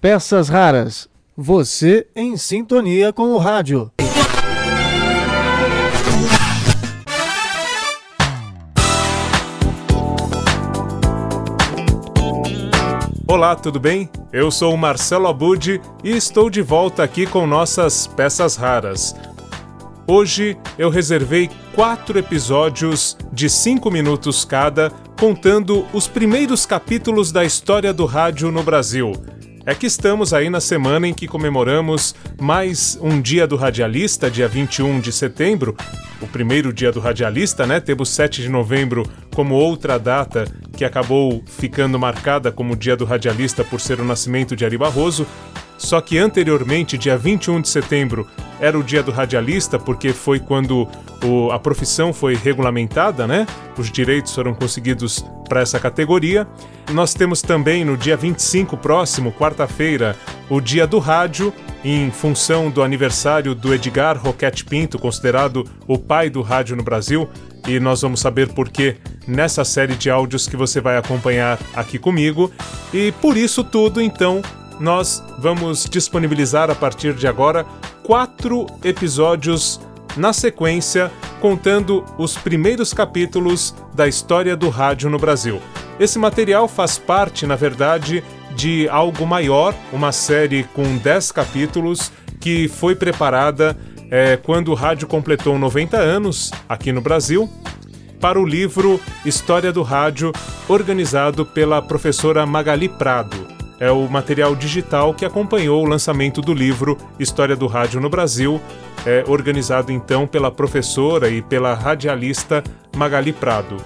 Peças raras. Você em sintonia com o rádio. Olá, tudo bem? Eu sou o Marcelo Abud e estou de volta aqui com nossas peças raras. Hoje eu reservei quatro episódios de cinco minutos cada, contando os primeiros capítulos da história do rádio no Brasil é que estamos aí na semana em que comemoramos mais um dia do radialista, dia 21 de setembro, o primeiro dia do radialista, né? Temos 7 de novembro como outra data que acabou ficando marcada como dia do radialista por ser o nascimento de Ari Barroso. Só que anteriormente, dia 21 de setembro, era o dia do radialista, porque foi quando o, a profissão foi regulamentada, né? Os direitos foram conseguidos para essa categoria. Nós temos também no dia 25 próximo, quarta-feira, o Dia do Rádio, em função do aniversário do Edgar Roquete Pinto, considerado o pai do rádio no Brasil, e nós vamos saber por que nessa série de áudios que você vai acompanhar aqui comigo. E por isso tudo, então, nós vamos disponibilizar a partir de agora quatro episódios na sequência, contando os primeiros capítulos da história do rádio no Brasil. Esse material faz parte, na verdade, de algo maior, uma série com 10 capítulos que foi preparada é, quando o rádio completou 90 anos aqui no Brasil, para o livro História do Rádio, organizado pela professora Magali Prado é o material digital que acompanhou o lançamento do livro História do Rádio no Brasil, é, organizado então pela professora e pela radialista Magali Prado.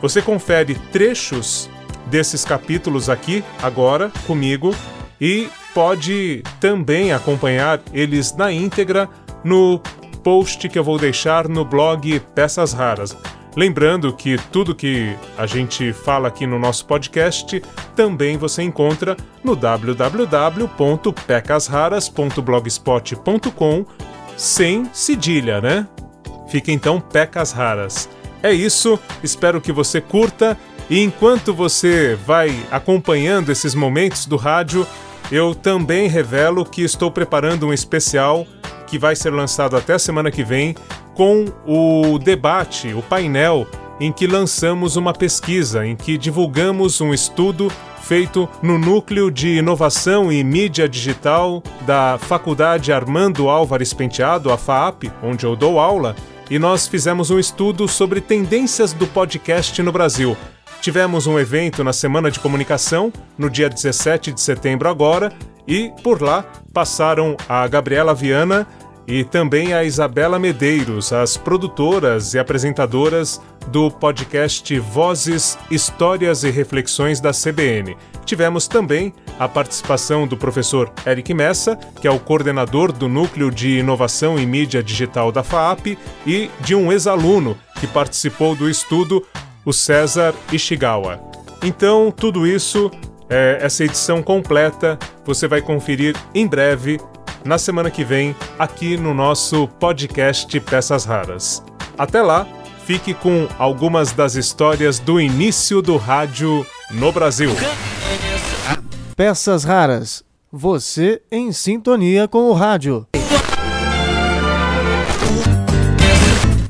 Você confere trechos desses capítulos aqui, agora, comigo, e pode também acompanhar eles na íntegra no post que eu vou deixar no blog Peças Raras. Lembrando que tudo que a gente fala aqui no nosso podcast também você encontra no www.pecasraras.blogspot.com sem cedilha, né? Fica então Pecas Raras. É isso, espero que você curta e enquanto você vai acompanhando esses momentos do rádio, eu também revelo que estou preparando um especial que vai ser lançado até semana que vem com o debate, o painel em que lançamos uma pesquisa, em que divulgamos um estudo feito no Núcleo de Inovação e Mídia Digital da Faculdade Armando Álvares Penteado, a FAAP, onde eu dou aula, e nós fizemos um estudo sobre tendências do podcast no Brasil. Tivemos um evento na Semana de Comunicação, no dia 17 de setembro agora, e por lá passaram a Gabriela Viana e também a Isabela Medeiros, as produtoras e apresentadoras do podcast Vozes, Histórias e Reflexões da CBN. Tivemos também a participação do professor Eric Messa, que é o coordenador do Núcleo de Inovação em Mídia Digital da FAAP, e de um ex-aluno que participou do estudo, o César Ishigawa. Então, tudo isso, é, essa edição completa, você vai conferir em breve na semana que vem aqui no nosso podcast Peças Raras. Até lá, fique com algumas das histórias do início do rádio no Brasil. Peças Raras. Você em sintonia com o rádio.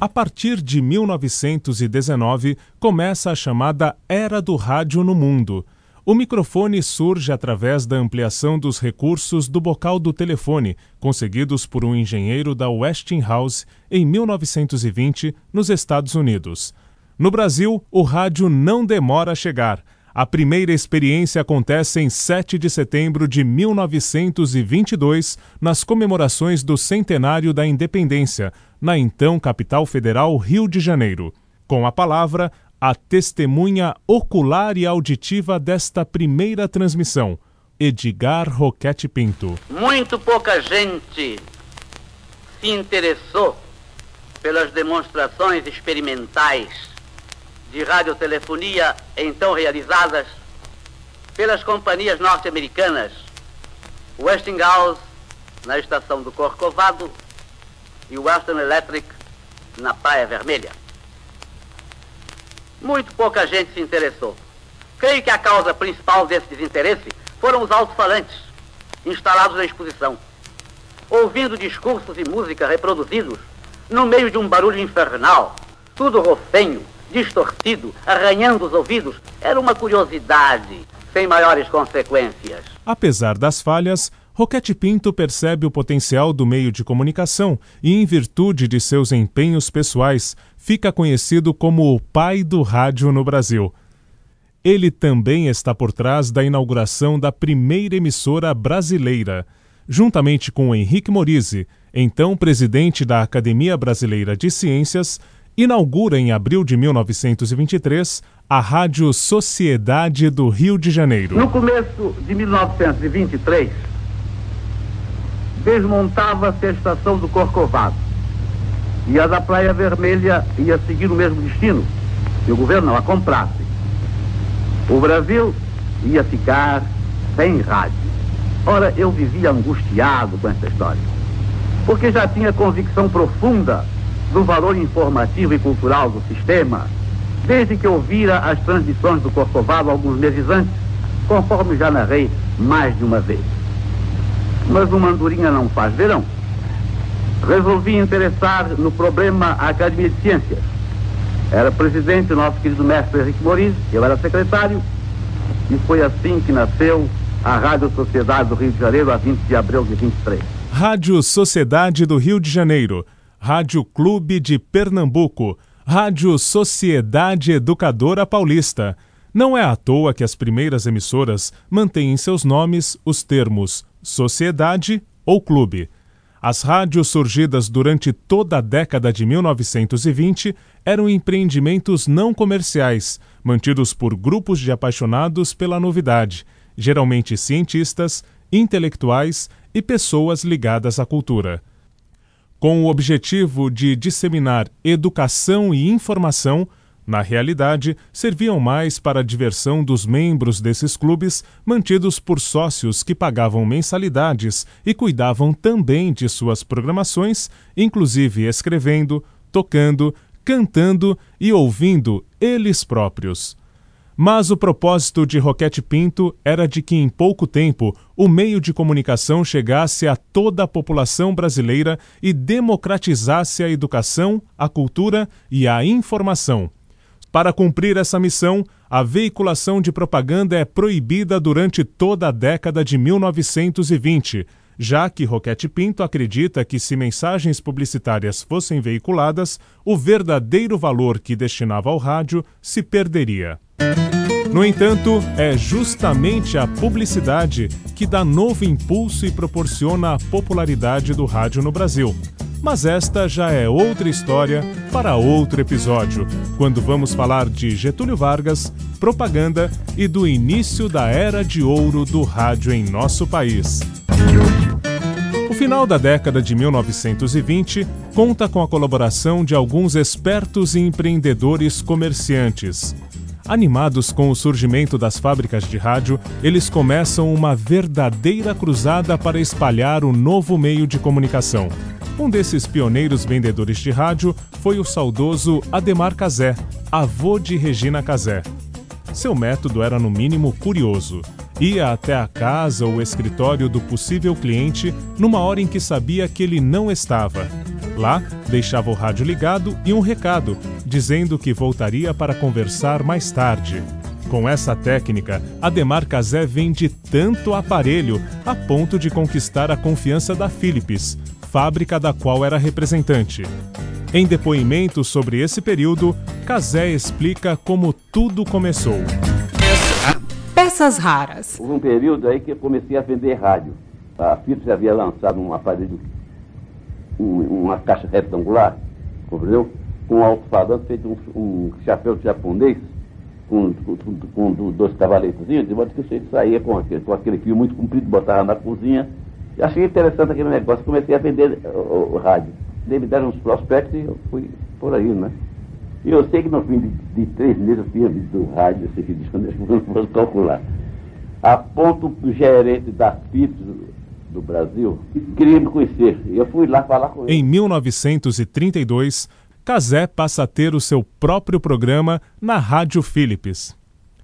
A partir de 1919, começa a chamada Era do Rádio no Mundo o microfone surge através da ampliação dos recursos do bocal do telefone, conseguidos por um engenheiro da Westinghouse em 1920, nos Estados Unidos. No Brasil, o rádio não demora a chegar. A primeira experiência acontece em 7 de setembro de 1922, nas comemorações do centenário da independência, na então capital federal Rio de Janeiro. Com a palavra, a testemunha ocular e auditiva desta primeira transmissão, Edgar Roquete Pinto. Muito pouca gente se interessou pelas demonstrações experimentais de radiotelefonia então realizadas pelas companhias norte-americanas Westinghouse na estação do Corcovado e Western Electric na Praia Vermelha muito pouca gente se interessou. Creio que a causa principal desse desinteresse foram os alto-falantes instalados na exposição. Ouvindo discursos e música reproduzidos no meio de um barulho infernal, tudo rofenho, distorcido, arranhando os ouvidos, era uma curiosidade, sem maiores consequências. Apesar das falhas, Roquete Pinto percebe o potencial do meio de comunicação e, em virtude de seus empenhos pessoais, fica conhecido como o pai do rádio no Brasil. Ele também está por trás da inauguração da primeira emissora brasileira, juntamente com Henrique Morise, então presidente da Academia Brasileira de Ciências, inaugura em abril de 1923 a Rádio Sociedade do Rio de Janeiro. No começo de 1923, desmontava-se a estação do Corcovado e a da Praia Vermelha ia seguir o mesmo destino, se o governo não a comprasse. O Brasil ia ficar sem rádio. Ora, eu vivia angustiado com essa história, porque já tinha convicção profunda do valor informativo e cultural do sistema, desde que ouvira as transmissões do Corcovado alguns meses antes, conforme já narrei mais de uma vez. Mas o Mandurinha não faz verão. Resolvi interessar no problema a Academia de Ciências. Era presidente o nosso querido mestre Henrique Moriz, eu era secretário, e foi assim que nasceu a Rádio Sociedade do Rio de Janeiro, a 20 de abril de 23. Rádio Sociedade do Rio de Janeiro Rádio Clube de Pernambuco, Rádio Sociedade Educadora Paulista. Não é à toa que as primeiras emissoras mantêm em seus nomes os termos sociedade ou clube. As rádios surgidas durante toda a década de 1920 eram empreendimentos não comerciais, mantidos por grupos de apaixonados pela novidade, geralmente cientistas, intelectuais e pessoas ligadas à cultura com o objetivo de disseminar educação e informação, na realidade, serviam mais para a diversão dos membros desses clubes, mantidos por sócios que pagavam mensalidades e cuidavam também de suas programações, inclusive escrevendo, tocando, cantando e ouvindo eles próprios. Mas o propósito de Roquete Pinto era de que em pouco tempo o meio de comunicação chegasse a toda a população brasileira e democratizasse a educação, a cultura e a informação. Para cumprir essa missão, a veiculação de propaganda é proibida durante toda a década de 1920, já que Roquete Pinto acredita que se mensagens publicitárias fossem veiculadas, o verdadeiro valor que destinava ao rádio se perderia. No entanto, é justamente a publicidade que dá novo impulso e proporciona a popularidade do rádio no Brasil. Mas esta já é outra história para outro episódio, quando vamos falar de Getúlio Vargas, propaganda e do início da era de ouro do rádio em nosso país. O final da década de 1920 conta com a colaboração de alguns espertos e empreendedores comerciantes. Animados com o surgimento das fábricas de rádio, eles começam uma verdadeira cruzada para espalhar o novo meio de comunicação. Um desses pioneiros vendedores de rádio foi o saudoso Ademar Cazé, avô de Regina Cazé. Seu método era, no mínimo, curioso. Ia até a casa ou escritório do possível cliente numa hora em que sabia que ele não estava. Lá, deixava o rádio ligado e um recado, dizendo que voltaria para conversar mais tarde. Com essa técnica, Ademar Cazé vende tanto aparelho a ponto de conquistar a confiança da Philips, fábrica da qual era representante. Em depoimento sobre esse período, Cazé explica como tudo começou. Peças raras. Houve um período aí que eu comecei a vender rádio. A Philips havia lançado um aparelho, um, uma caixa retangular, compreendeu? Com um alto-falante feito um, um, chapéu japonês, com, com, com dois cavaletes, de modo que você saía com aquele, com aquele fio muito comprido, botava na cozinha. Eu achei interessante aquele negócio, comecei a vender o, o rádio. Eles me deram uns prospectos e eu fui por aí, né? E eu sei que no fim de, de três meses eu tinha visto o rádio, esse que diz quando eu fosse calcular. A ponto do gerente da FIPS do Brasil queria me conhecer. E eu fui lá falar com ele. Em 1932, Cazé passa a ter o seu próprio programa na Rádio Philips.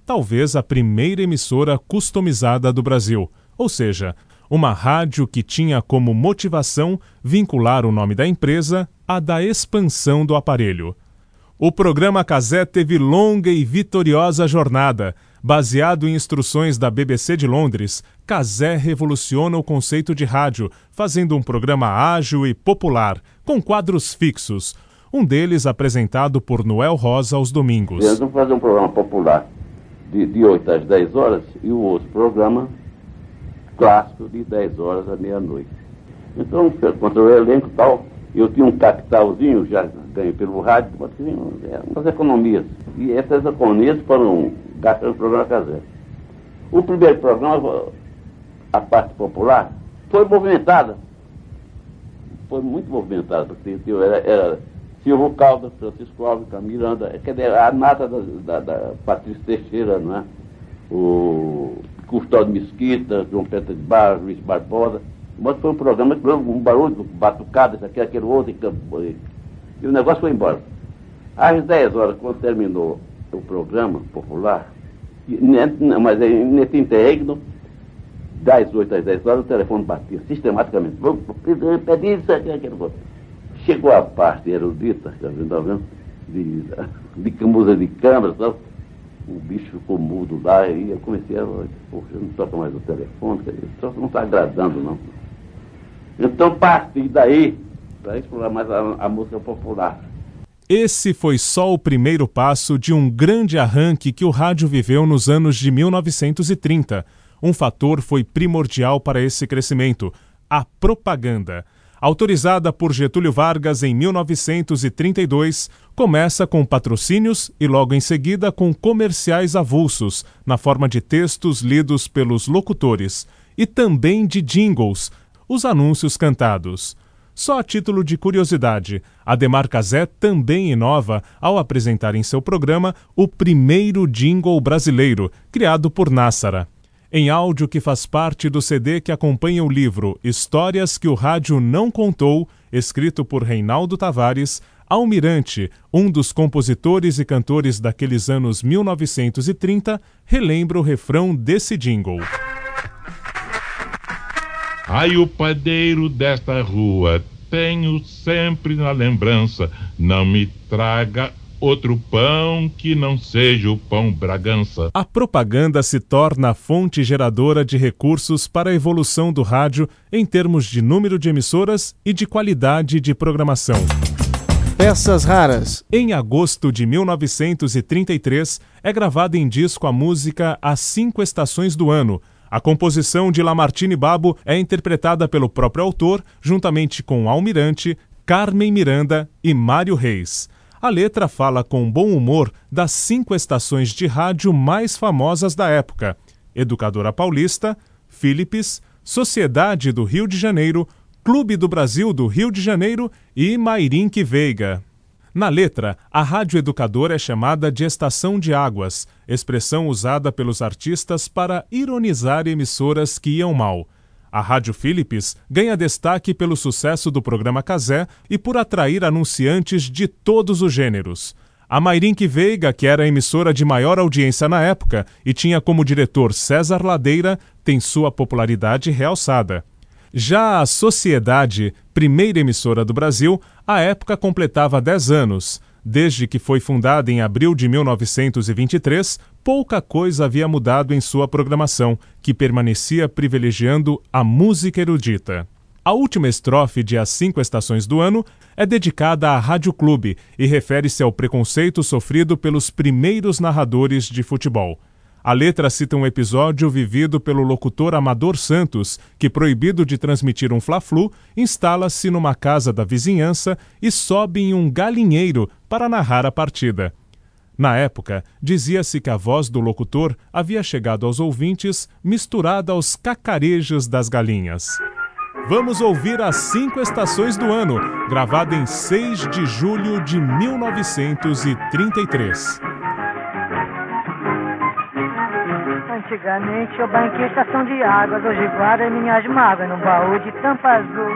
talvez a primeira emissora customizada do Brasil, ou seja, uma rádio que tinha como motivação vincular o nome da empresa à da expansão do aparelho. O programa Casé teve longa e vitoriosa jornada. Baseado em instruções da BBC de Londres, Casé revoluciona o conceito de rádio, fazendo um programa ágil e popular, com quadros fixos. Um deles apresentado por Noel Rosa aos domingos. Eles vão fazer um programa popular de, de 8 às 10 horas e o outro programa clássico de 10 horas à meia-noite. Então, contra o elenco e tal, eu tinha um capitalzinho, já ganho pelo rádio, umas economias. E essas economias foram gastas no programa caseiro. O primeiro programa, a parte popular, foi movimentada. Foi muito movimentada, porque era, era Silvio Caldas, Francisco Alves, Miranda, quer dizer, a nata da, da, da Patrícia Teixeira, não é? o Custódio Mesquita, João Pedro de Barra, Luiz Barbosa. Mas foi um programa que um barulho, batucada, isso aqui, aquele outro, e o negócio foi embora. Às 10 horas, quando terminou o programa popular, mas em interregno, das 8 às 10 horas, o telefone batia sistematicamente. Vamos pedir isso aqui, outro. Chegou a parte erudita, tá vendo, de, de camusa de câmara, sabe? o bicho ficou mudo lá e eu comecei a. Poxa, não toca mais o telefone, só não está agradando, não. Então, parti daí para explorar mais a, a música popular. Esse foi só o primeiro passo de um grande arranque que o rádio viveu nos anos de 1930. Um fator foi primordial para esse crescimento: a propaganda autorizada por Getúlio Vargas em 1932, começa com patrocínios e logo em seguida com comerciais avulsos, na forma de textos lidos pelos locutores, e também de jingles, os anúncios cantados. Só a título de curiosidade, Ademar Cazé também inova ao apresentar em seu programa o primeiro jingle brasileiro, criado por Nassara em áudio que faz parte do CD que acompanha o livro Histórias que o Rádio Não Contou, escrito por Reinaldo Tavares, Almirante, um dos compositores e cantores daqueles anos 1930, relembra o refrão desse jingle. Ai, o padeiro desta rua, tenho sempre na lembrança, não me traga outro pão que não seja o pão Bragança. A propaganda se torna a fonte geradora de recursos para a evolução do rádio em termos de número de emissoras e de qualidade de programação. Peças raras. Em agosto de 1933, é gravada em disco a música As Cinco Estações do Ano. A composição de Lamartine Babo é interpretada pelo próprio autor, juntamente com Almirante, Carmen Miranda e Mário Reis. A letra fala com bom humor das cinco estações de rádio mais famosas da época: Educadora Paulista, Philips, Sociedade do Rio de Janeiro, Clube do Brasil do Rio de Janeiro e Mairink Veiga. Na letra, a rádio educadora é chamada de estação de águas, expressão usada pelos artistas para ironizar emissoras que iam mal. A Rádio Philips ganha destaque pelo sucesso do programa Casé e por atrair anunciantes de todos os gêneros. A Mairink Veiga, que era a emissora de maior audiência na época e tinha como diretor César Ladeira, tem sua popularidade realçada. Já a Sociedade, primeira emissora do Brasil, à época completava 10 anos. Desde que foi fundada em abril de 1923, pouca coisa havia mudado em sua programação, que permanecia privilegiando a música erudita. A última estrofe de As Cinco Estações do Ano é dedicada à Rádio Clube e refere-se ao preconceito sofrido pelos primeiros narradores de futebol. A letra cita um episódio vivido pelo locutor Amador Santos, que, proibido de transmitir um Fla-Flu, instala-se numa casa da vizinhança e sobe em um galinheiro para narrar a partida. Na época, dizia-se que a voz do locutor havia chegado aos ouvintes misturada aos cacarejos das galinhas. Vamos ouvir as cinco estações do ano, gravada em 6 de julho de 1933. Antigamente eu banquei estação de águas, hoje guardo minhas mágoas num baú de tampa azul.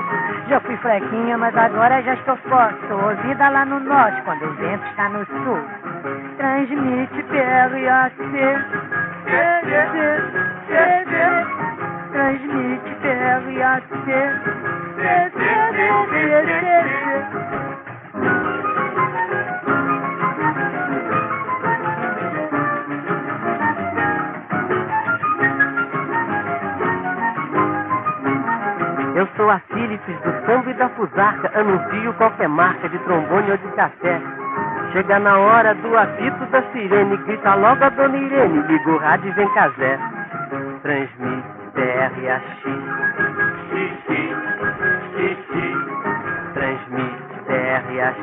Já fui frequinha, mas agora já estou forte. Sou ouvida lá no norte, quando o vento está no sul. Transmite PRAC. Transmite PRAC. Sou a Philips do samba e da fusarca, anuncio qualquer marca de trombone ou de café. Chega na hora do apito da sirene, grita logo a dona Irene, liga o rádio e vem casé. Transmite TRAX. Transmite TRAX.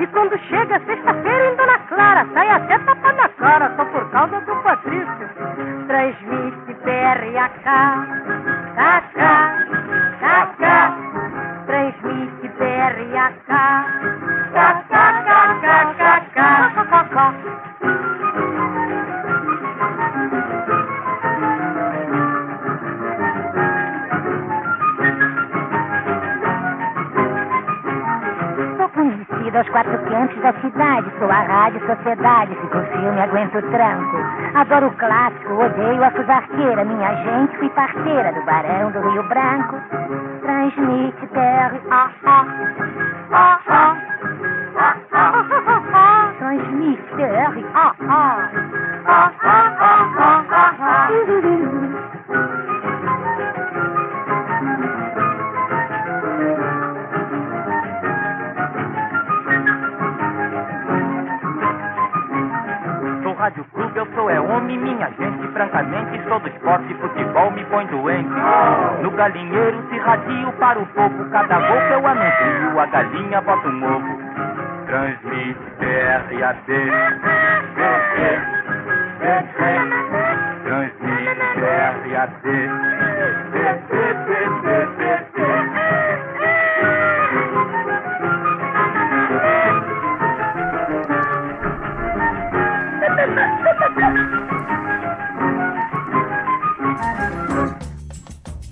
E quando chega sexta-feira em Dona Clara, sai até conhecida aos quatro cantos da cidade. Sou a rádio sociedade. For filme, aguento o tranco. Adoro o clássico, odeio a fusarqueira. Minha gente, fui parceira do Barão do Rio Branco. Transmite TR. Ah, ah. Ah, ah. Ah, ah. Transmite TR. Ah, ah. Ah, ah, ah, ah, ah, ah. Clube, eu sou é homem, minha gente, francamente, sou do esporte, futebol me põe doente. No galinheiro se radio para o povo, cada que eu anuncio, a galinha bota um ovo. Transmite TRAD, transmite TRAD.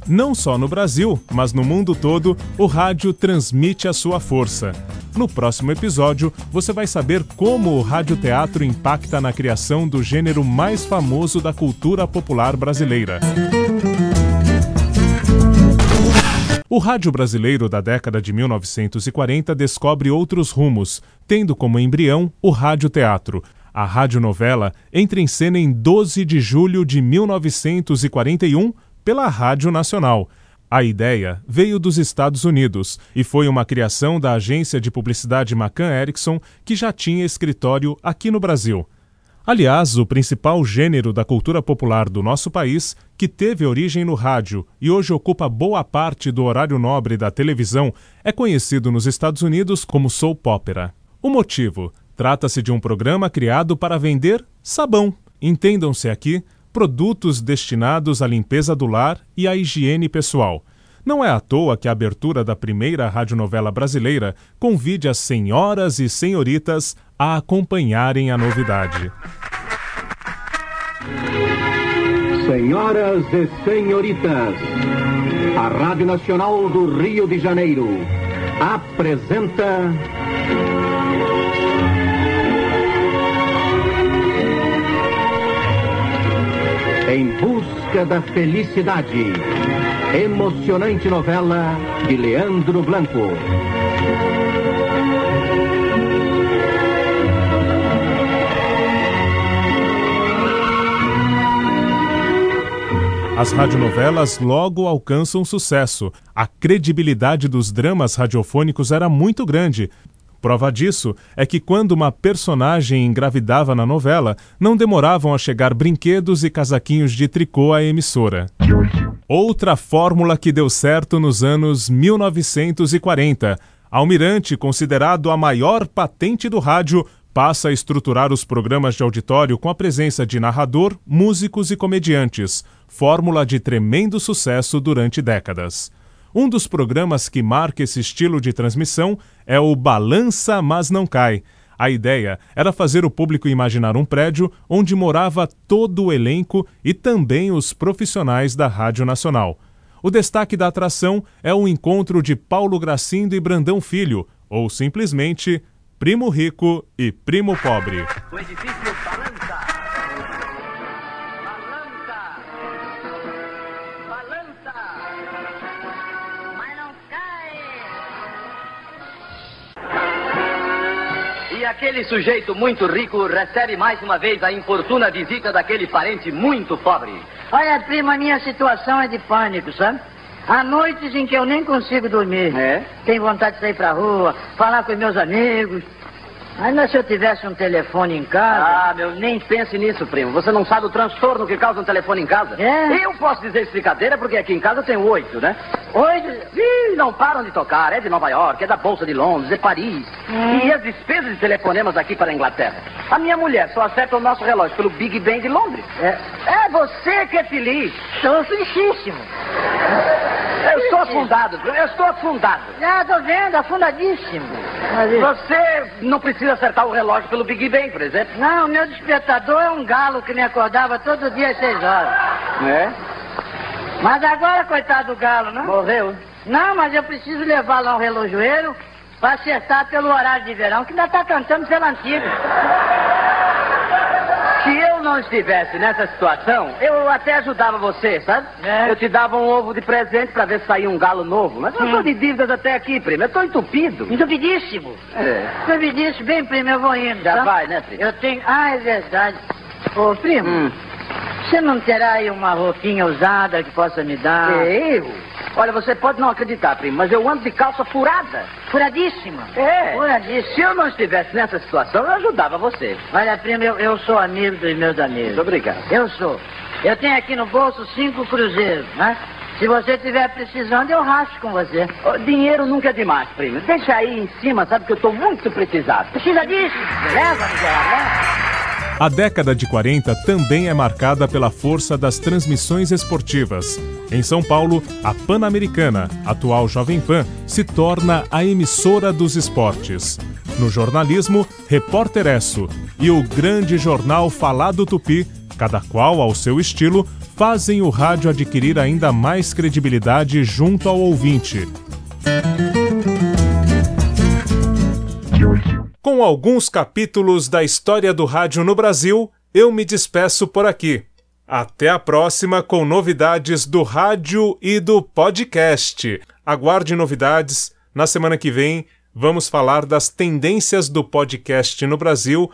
Não só no Brasil, mas no mundo todo, o rádio transmite a sua força. No próximo episódio, você vai saber como o radioteatro impacta na criação do gênero mais famoso da cultura popular brasileira. O rádio brasileiro da década de 1940 descobre outros rumos, tendo como embrião o radioteatro. A radionovela entra em cena em 12 de julho de 1941 pela Rádio Nacional. A ideia veio dos Estados Unidos e foi uma criação da agência de publicidade McCann Erickson, que já tinha escritório aqui no Brasil. Aliás, o principal gênero da cultura popular do nosso país, que teve origem no rádio e hoje ocupa boa parte do horário nobre da televisão, é conhecido nos Estados Unidos como soap opera. O motivo? Trata-se de um programa criado para vender sabão. Entendam-se aqui produtos destinados à limpeza do lar e à higiene pessoal. Não é à toa que a abertura da primeira radionovela brasileira convide as senhoras e senhoritas a acompanharem a novidade. Senhoras e senhoritas, a Rádio Nacional do Rio de Janeiro apresenta. Em busca da felicidade. Emocionante novela de Leandro Blanco. As radionovelas logo alcançam sucesso. A credibilidade dos dramas radiofônicos era muito grande. Prova disso é que quando uma personagem engravidava na novela, não demoravam a chegar brinquedos e casaquinhos de tricô à emissora. Outra fórmula que deu certo nos anos 1940. Almirante, considerado a maior patente do rádio, passa a estruturar os programas de auditório com a presença de narrador, músicos e comediantes, fórmula de tremendo sucesso durante décadas. Um dos programas que marca esse estilo de transmissão é o Balança Mas Não Cai. A ideia era fazer o público imaginar um prédio onde morava todo o elenco e também os profissionais da Rádio Nacional. O destaque da atração é o encontro de Paulo Gracindo e Brandão Filho, ou simplesmente Primo Rico e Primo Pobre. O edifício aquele sujeito muito rico recebe mais uma vez a importuna visita daquele parente muito pobre. Olha, prima, a minha situação é de pânico, sabe? Há noites em que eu nem consigo dormir. É? Tenho vontade de sair pra rua, falar com meus amigos. Ainda se eu tivesse um telefone em casa. Ah, meu, nem pense nisso, primo. Você não sabe o transtorno que causa um telefone em casa? É? Eu posso dizer isso brincadeira porque aqui em casa tem oito, né? Oito? Ih, não param de tocar. É de Nova York, é da Bolsa de Londres, é Paris. Hum. E as despesas de telefonemas aqui para a Inglaterra. A minha mulher só acerta o nosso relógio pelo Big Ben de Londres. É. É você que é feliz. Estou felicíssimo. Eu estou afundado, eu estou afundado. Já tô vendo, afundadíssimo. Você não precisa acertar o relógio pelo Big Ben, por exemplo. Não, meu despertador é um galo que me acordava todo dia às seis horas. É? Mas agora, coitado do galo, não? Morreu. Não, mas eu preciso levar lá um relojoeiro para acertar pelo horário de verão, que ainda tá cantando pela antiga. Não estivesse nessa situação, eu até ajudava você, sabe? É. Eu te dava um ovo de presente pra ver se saía um galo novo. Mas eu Hum. tô de dívidas até aqui, primo. Eu tô entupido. Entupidíssimo. É. Entupidíssimo. Bem, primo, eu vou indo, Já tá? vai, né, primo? Eu tenho... Ah, é verdade. Ô, primo, Hum. Você não terá aí uma roupinha usada que possa me dar? Eu? Olha, você pode não acreditar, primo, mas eu ando de calça furada. Furadíssima. É. Furadíssima. Se eu não estivesse nessa situação, eu ajudava você. Olha, primo, eu, eu sou amigo dos meus amigos. Muito obrigado. Eu sou. Eu tenho aqui no bolso cinco cruzeiros, né? Se você estiver precisando, eu racho com você. Dinheiro nunca é demais, primo. Deixa aí em cima, sabe que eu tô muito precisado. Precisa disso? Leva, miserável, leva. A década de 40 também é marcada pela força das transmissões esportivas. Em São Paulo, a Pan-Americana, atual Jovem Pan, se torna a emissora dos esportes. No jornalismo, Repórter Esso e o grande jornal Falado Tupi, cada qual ao seu estilo, fazem o rádio adquirir ainda mais credibilidade junto ao ouvinte. Com alguns capítulos da história do rádio no Brasil, eu me despeço por aqui. Até a próxima com novidades do rádio e do podcast. Aguarde novidades. Na semana que vem, vamos falar das tendências do podcast no Brasil,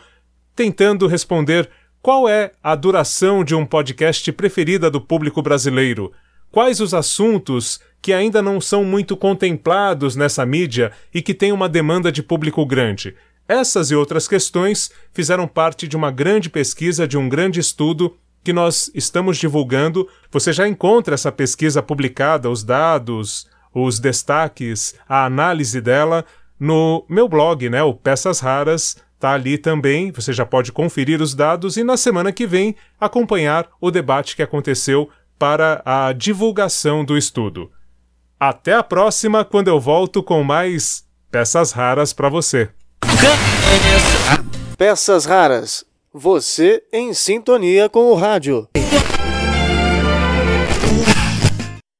tentando responder qual é a duração de um podcast preferida do público brasileiro. Quais os assuntos que ainda não são muito contemplados nessa mídia e que têm uma demanda de público grande? Essas e outras questões fizeram parte de uma grande pesquisa, de um grande estudo que nós estamos divulgando. Você já encontra essa pesquisa publicada, os dados, os destaques, a análise dela no meu blog, né, o Peças Raras, tá ali também. Você já pode conferir os dados e na semana que vem acompanhar o debate que aconteceu para a divulgação do estudo. Até a próxima, quando eu volto com mais peças raras para você. Peças raras. Você em sintonia com o rádio.